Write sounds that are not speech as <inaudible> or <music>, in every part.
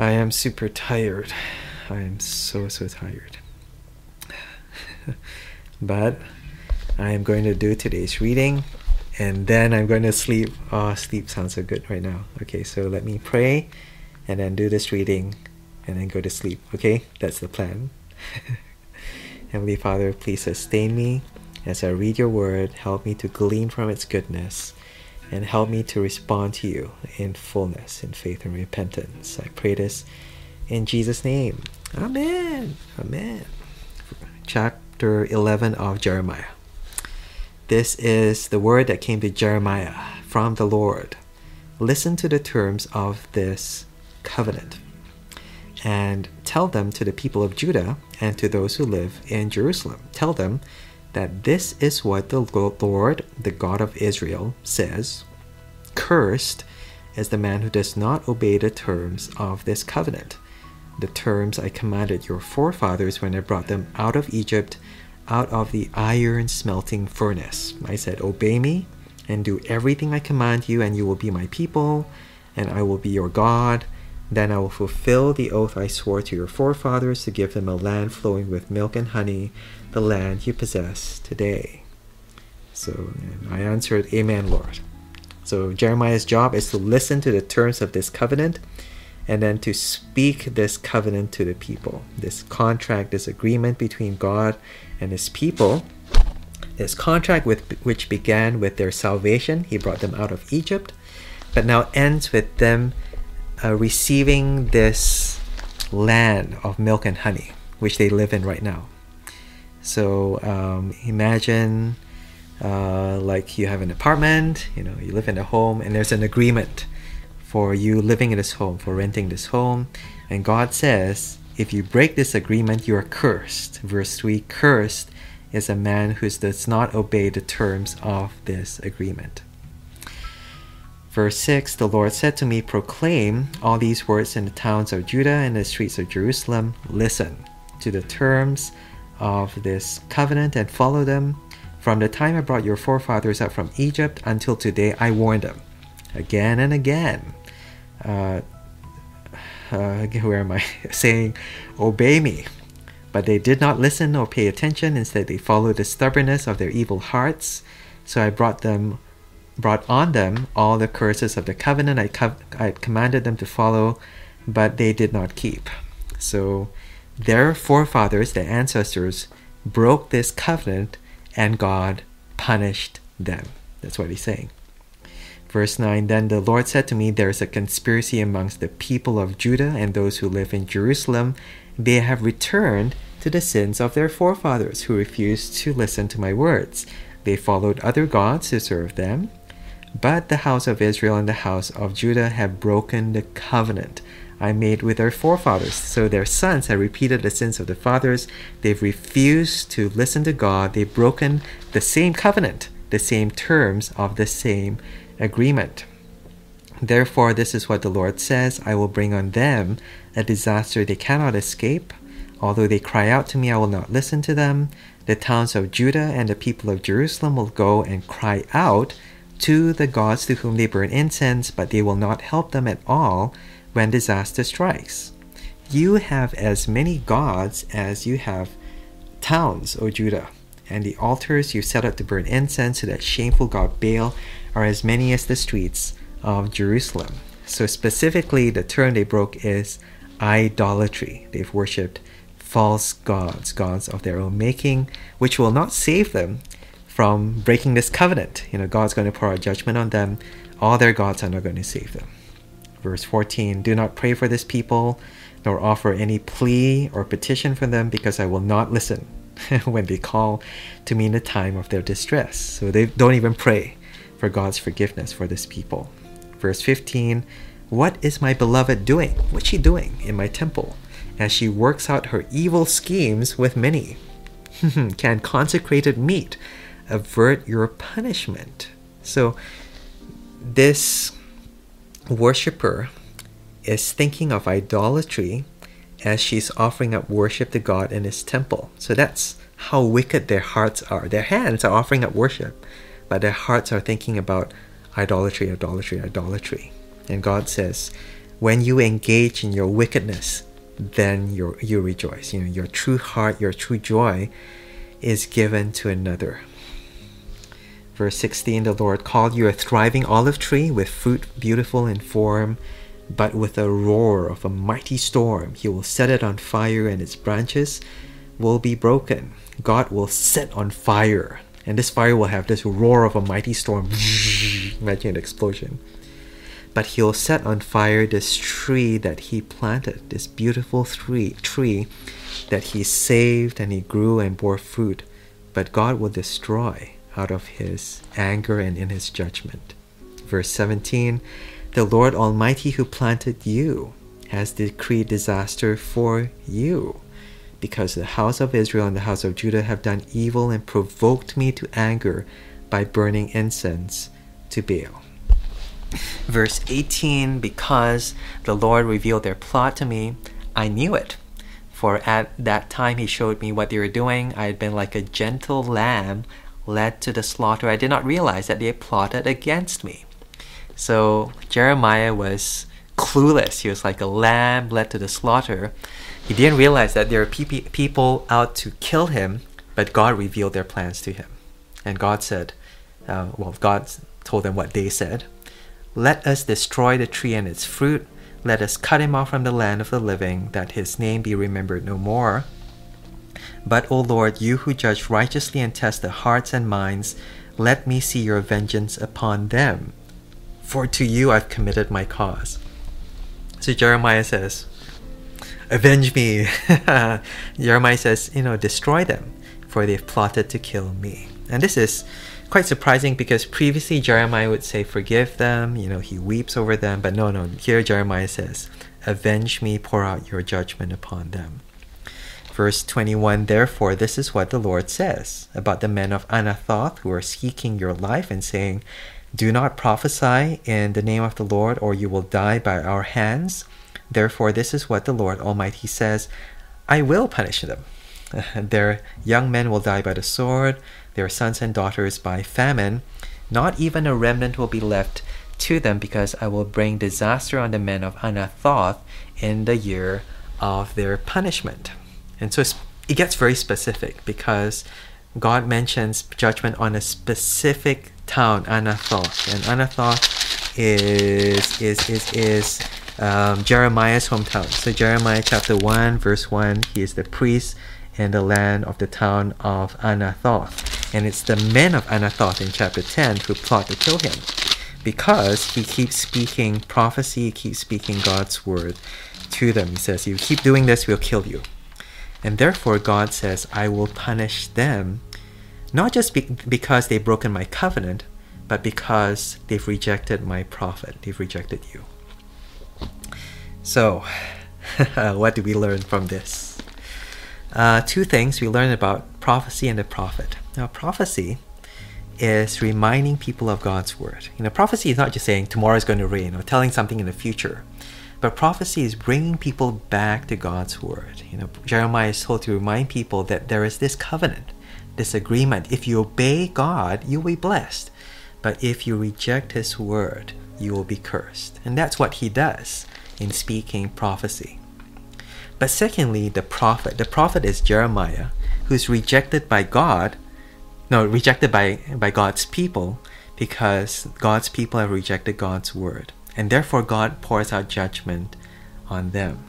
I am super tired. I am so, so tired. <laughs> but I am going to do today's reading and then I'm going to sleep. Oh, sleep sounds so good right now. Okay, so let me pray and then do this reading and then go to sleep. Okay, that's the plan. <laughs> Heavenly Father, please sustain me as I read your word. Help me to glean from its goodness and help me to respond to you in fullness, in faith and repentance. I pray this in Jesus' name. Amen. Amen. Chapter 11 of Jeremiah. This is the word that came to Jeremiah from the Lord. Listen to the terms of this covenant and tell them to the people of Judah and to those who live in Jerusalem. Tell them that this is what the Lord, the God of Israel, says. Cursed is the man who does not obey the terms of this covenant, the terms I commanded your forefathers when I brought them out of Egypt, out of the iron smelting furnace. I said, Obey me and do everything I command you, and you will be my people, and I will be your God. Then I will fulfill the oath I swore to your forefathers to give them a land flowing with milk and honey, the land you possess today. So I answered, Amen, Lord. So Jeremiah's job is to listen to the terms of this covenant and then to speak this covenant to the people. This contract, this agreement between God and his people. This contract with which began with their salvation, he brought them out of Egypt, but now ends with them uh, receiving this land of milk and honey, which they live in right now. So um, imagine uh, like you have an apartment, you know, you live in a home, and there's an agreement for you living in this home, for renting this home. And God says, if you break this agreement, you are cursed. Verse 3 Cursed is a man who does not obey the terms of this agreement. Verse 6 The Lord said to me, Proclaim all these words in the towns of Judah and the streets of Jerusalem. Listen to the terms of this covenant and follow them. From the time I brought your forefathers out from Egypt until today, I warned them again and again. Uh, uh, <laughs> where am I <laughs> saying, Obey me. But they did not listen or pay attention. Instead, they followed the stubbornness of their evil hearts. So I brought them brought on them all the curses of the covenant I, co- I commanded them to follow, but they did not keep. So their forefathers, their ancestors, broke this covenant and God punished them. That's what he's saying. Verse 9 Then the Lord said to me, There is a conspiracy amongst the people of Judah and those who live in Jerusalem. They have returned to the sins of their forefathers who refused to listen to my words. They followed other gods to serve them but the house of Israel and the house of Judah have broken the covenant I made with their forefathers. So their sons have repeated the sins of the fathers. They've refused to listen to God. They've broken the same covenant, the same terms of the same agreement. Therefore, this is what the Lord says I will bring on them a disaster they cannot escape. Although they cry out to me, I will not listen to them. The towns of Judah and the people of Jerusalem will go and cry out to the gods to whom they burn incense, but they will not help them at all when disaster strikes. You have as many gods as you have towns, O Judah, and the altars you set up to burn incense to that shameful god Baal are as many as the streets of Jerusalem. So, specifically, the term they broke is idolatry. They've worshipped false gods, gods of their own making, which will not save them from breaking this covenant. You know, God's going to pour out judgment on them. All their gods are not going to save them. Verse 14 Do not pray for this people, nor offer any plea or petition for them, because I will not listen <laughs> when they call to me in the time of their distress. So they don't even pray for God's forgiveness for this people. Verse 15 What is my beloved doing? What's she doing in my temple? As she works out her evil schemes with many. <laughs> Can consecrated meat avert your punishment. So, this worshiper is thinking of idolatry as she's offering up worship to God in his temple. So, that's how wicked their hearts are. Their hands are offering up worship, but their hearts are thinking about idolatry, idolatry, idolatry. And God says, when you engage in your wickedness, then you you rejoice. You know, your true heart, your true joy is given to another. Verse 16 The Lord called you a thriving olive tree with fruit beautiful in form, but with a roar of a mighty storm. He will set it on fire, and its branches will be broken. God will set on fire, and this fire will have this roar of a mighty storm. <laughs> Imagine an explosion. But he'll set on fire this tree that he planted, this beautiful tree, tree that he saved and he grew and bore fruit. But God will destroy out of his anger and in his judgment. Verse 17 The Lord Almighty who planted you has decreed disaster for you because the house of Israel and the house of Judah have done evil and provoked me to anger by burning incense to Baal. Verse 18 Because the Lord revealed their plot to me, I knew it. For at that time he showed me what they were doing. I had been like a gentle lamb led to the slaughter. I did not realize that they plotted against me. So Jeremiah was clueless. He was like a lamb led to the slaughter. He didn't realize that there were pe- people out to kill him, but God revealed their plans to him. And God said, uh, well, God told them what they said. Let us destroy the tree and its fruit. Let us cut him off from the land of the living, that his name be remembered no more. But, O Lord, you who judge righteously and test the hearts and minds, let me see your vengeance upon them. For to you I've committed my cause. So Jeremiah says, Avenge me. <laughs> Jeremiah says, you know, destroy them, for they've plotted to kill me. And this is quite surprising because previously Jeremiah would say, Forgive them, you know, he weeps over them. But no, no, here Jeremiah says, Avenge me, pour out your judgment upon them. Verse 21 Therefore, this is what the Lord says about the men of Anathoth who are seeking your life and saying, Do not prophesy in the name of the Lord, or you will die by our hands. Therefore, this is what the Lord Almighty says I will punish them. <laughs> Their young men will die by the sword, their sons and daughters by famine. Not even a remnant will be left to them, because I will bring disaster on the men of Anathoth in the year of their punishment. And so it gets very specific because God mentions judgment on a specific town, Anathoth. And Anathoth is is is is um, Jeremiah's hometown. So Jeremiah chapter 1, verse 1, he is the priest in the land of the town of Anathoth. And it's the men of Anathoth in chapter 10 who plot to kill him because he keeps speaking prophecy, he keeps speaking God's word to them. He says, You keep doing this, we'll kill you. And therefore, God says, I will punish them, not just be- because they've broken my covenant, but because they've rejected my prophet, they've rejected you. So, <laughs> what do we learn from this? Uh, two things we learn about prophecy and the prophet. Now, prophecy is reminding people of God's word. You know, prophecy is not just saying tomorrow is going to rain or telling something in the future, but prophecy is bringing people back to God's word. You know, Jeremiah is told to remind people that there is this covenant, this agreement. If you obey God, you'll be blessed. But if you reject His word, you will be cursed. And that's what He does in speaking prophecy. But secondly, the prophet. The prophet is Jeremiah, who's rejected by God, no, rejected by, by God's people because God's people have rejected God's word. And therefore, God pours out judgment on them.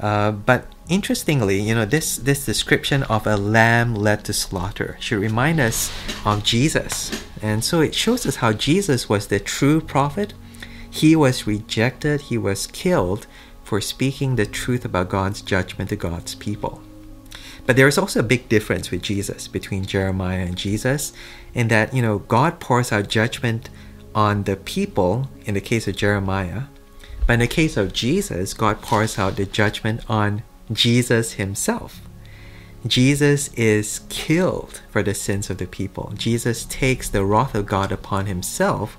Uh, but interestingly, you know, this, this description of a lamb led to slaughter should remind us of Jesus. And so it shows us how Jesus was the true prophet he was rejected, he was killed for speaking the truth about God's judgment to God's people. But there is also a big difference with Jesus between Jeremiah and Jesus in that, you know, God pours out judgment on the people in the case of Jeremiah, but in the case of Jesus, God pours out the judgment on Jesus himself. Jesus is killed for the sins of the people. Jesus takes the wrath of God upon himself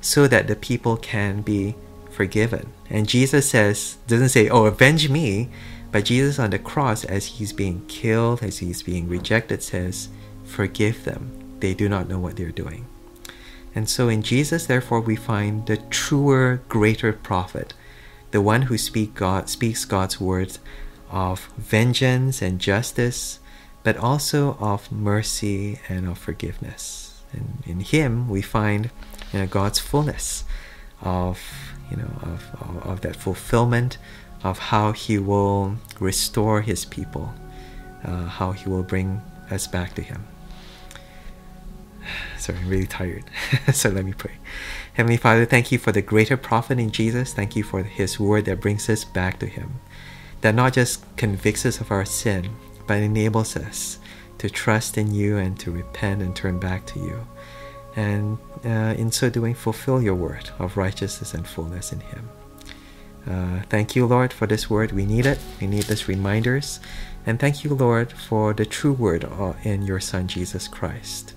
so that the people can be forgiven. And Jesus says, doesn't say, oh, avenge me, but Jesus on the cross, as he's being killed, as he's being rejected, says, forgive them. They do not know what they're doing. And so in Jesus, therefore, we find the truer, greater prophet, the one who speak God, speaks God's words of vengeance and justice, but also of mercy and of forgiveness. And in him, we find you know, God's fullness of, you know, of, of, of that fulfillment of how he will restore his people, uh, how he will bring us back to him. Sorry, I'm really tired. <laughs> so let me pray. Heavenly Father, thank you for the greater prophet in Jesus. Thank you for his word that brings us back to him, that not just convicts us of our sin, but enables us to trust in you and to repent and turn back to you. And uh, in so doing, fulfill your word of righteousness and fullness in him. Uh, thank you, Lord, for this word. We need it. We need these reminders. And thank you, Lord, for the true word uh, in your Son, Jesus Christ,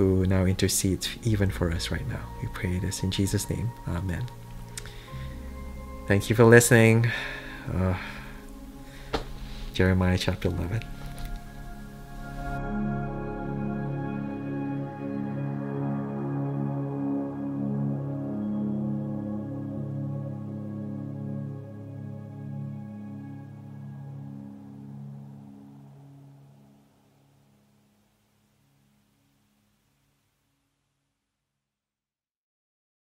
who now intercedes even for us right now. We pray this in Jesus' name. Amen. Thank you for listening. Uh, Jeremiah chapter 11.